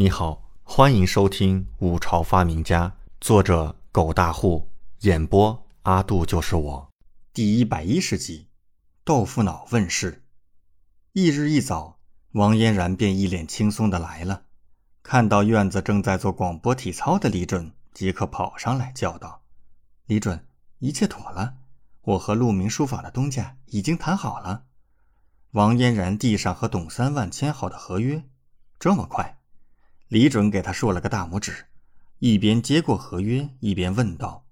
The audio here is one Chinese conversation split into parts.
你好，欢迎收听《五朝发明家》，作者狗大户，演播阿杜就是我，第一百一十集，豆腐脑问世。翌日一早，王嫣然便一脸轻松的来了，看到院子正在做广播体操的李准，即刻跑上来叫道：“李准，一切妥了，我和陆明书坊的东家已经谈好了。”王嫣然递上和董三万签好的合约，这么快？李准给他竖了个大拇指，一边接过合约，一边问道：“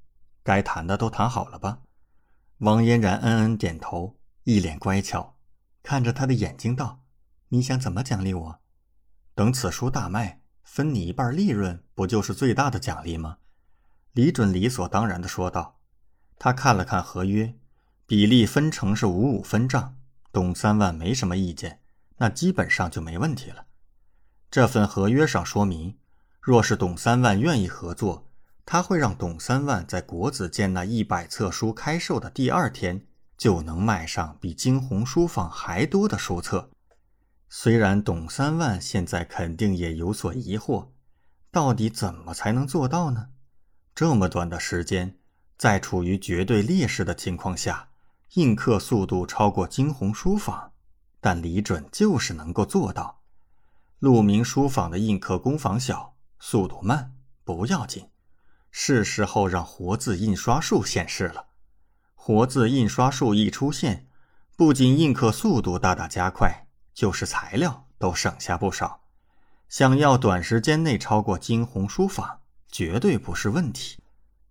该谈的都谈好了吧？”王嫣然嗯嗯点头，一脸乖巧，看着他的眼睛道：“你想怎么奖励我？等此书大卖，分你一半利润，不就是最大的奖励吗？”李准理所当然的说道。他看了看合约，比例分成是五五分账，董三万没什么意见，那基本上就没问题了。这份合约上说明，若是董三万愿意合作，他会让董三万在国子监那一百册书开售的第二天就能卖上比惊鸿书坊还多的书册。虽然董三万现在肯定也有所疑惑，到底怎么才能做到呢？这么短的时间，在处于绝对劣势的情况下，印刻速度超过惊鸿书坊，但李准就是能够做到。鹿鸣书坊的印刻工坊小，速度慢不要紧，是时候让活字印刷术现世了。活字印刷术一出现，不仅印刻速度大大加快，就是材料都省下不少。想要短时间内超过惊鸿书坊，绝对不是问题。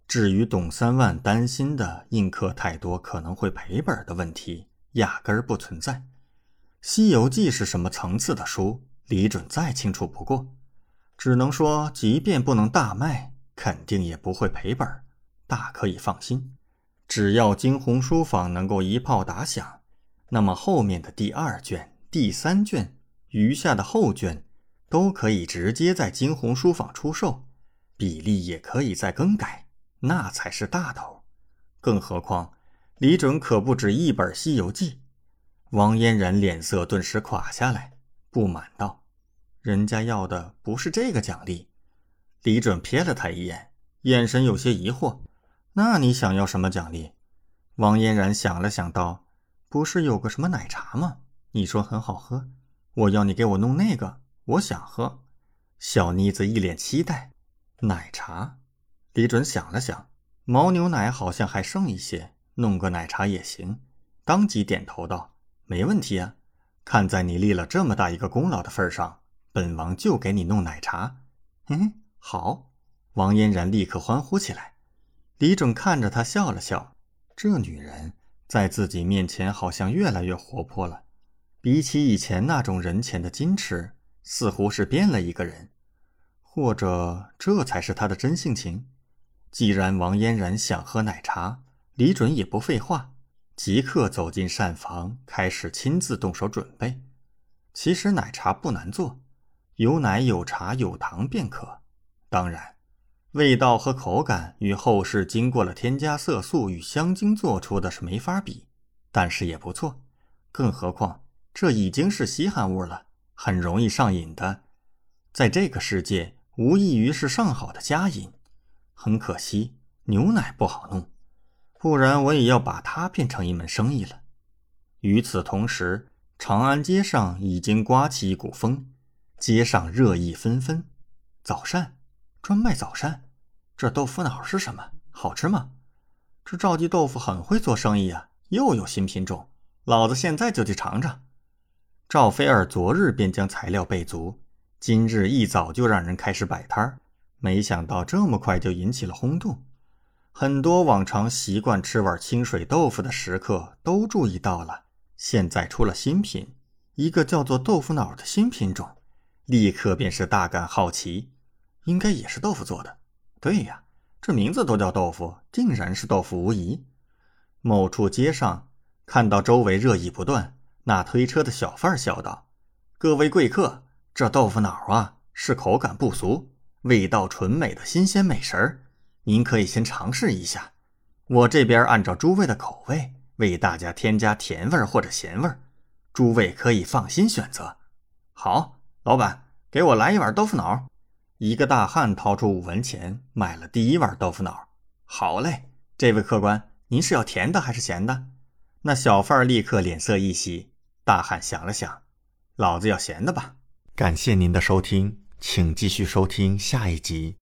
至于董三万担心的印刻太多可能会赔本的问题，压根儿不存在。《西游记》是什么层次的书？李准再清楚不过，只能说，即便不能大卖，肯定也不会赔本，大可以放心。只要惊鸿书坊能够一炮打响，那么后面的第二卷、第三卷，余下的后卷，都可以直接在惊鸿书坊出售，比例也可以再更改，那才是大头。更何况，李准可不止一本《西游记》。王嫣然脸色顿时垮下来。不满道：“人家要的不是这个奖励。”李准瞥了他一眼，眼神有些疑惑。“那你想要什么奖励？”王嫣然想了想道：“不是有个什么奶茶吗？你说很好喝，我要你给我弄那个，我想喝。”小妮子一脸期待。奶茶？李准想了想，牦牛奶好像还剩一些，弄个奶茶也行。当即点头道：“没问题啊。”看在你立了这么大一个功劳的份上，本王就给你弄奶茶。嗯，好。王嫣然立刻欢呼起来。李准看着她笑了笑，这女人在自己面前好像越来越活泼了，比起以前那种人前的矜持，似乎是变了一个人，或者这才是她的真性情。既然王嫣然想喝奶茶，李准也不废话。即刻走进膳房，开始亲自动手准备。其实奶茶不难做，有奶、有茶、有糖便可。当然，味道和口感与后世经过了添加色素与香精做出的是没法比，但是也不错。更何况这已经是稀罕物了，很容易上瘾的，在这个世界无异于是上好的佳饮。很可惜，牛奶不好弄。不然我也要把它变成一门生意了。与此同时，长安街上已经刮起一股风，街上热议纷纷。早膳，专卖早膳。这豆腐脑是什么？好吃吗？这赵记豆腐很会做生意啊，又有新品种，老子现在就去尝尝。赵菲儿昨日便将材料备足，今日一早就让人开始摆摊儿，没想到这么快就引起了轰动。很多往常习惯吃碗清水豆腐的食客都注意到了，现在出了新品，一个叫做豆腐脑的新品种，立刻便是大感好奇，应该也是豆腐做的。对呀，这名字都叫豆腐，定然是豆腐无疑。某处街上看到周围热议不断，那推车的小贩笑道：“各位贵客，这豆腐脑啊，是口感不俗、味道纯美的新鲜美食儿。”您可以先尝试一下，我这边按照诸位的口味为大家添加甜味或者咸味，诸位可以放心选择。好，老板，给我来一碗豆腐脑。一个大汉掏出五文钱买了第一碗豆腐脑。好嘞，这位客官，您是要甜的还是咸的？那小贩立刻脸色一喜。大汉想了想，老子要咸的吧。感谢您的收听，请继续收听下一集。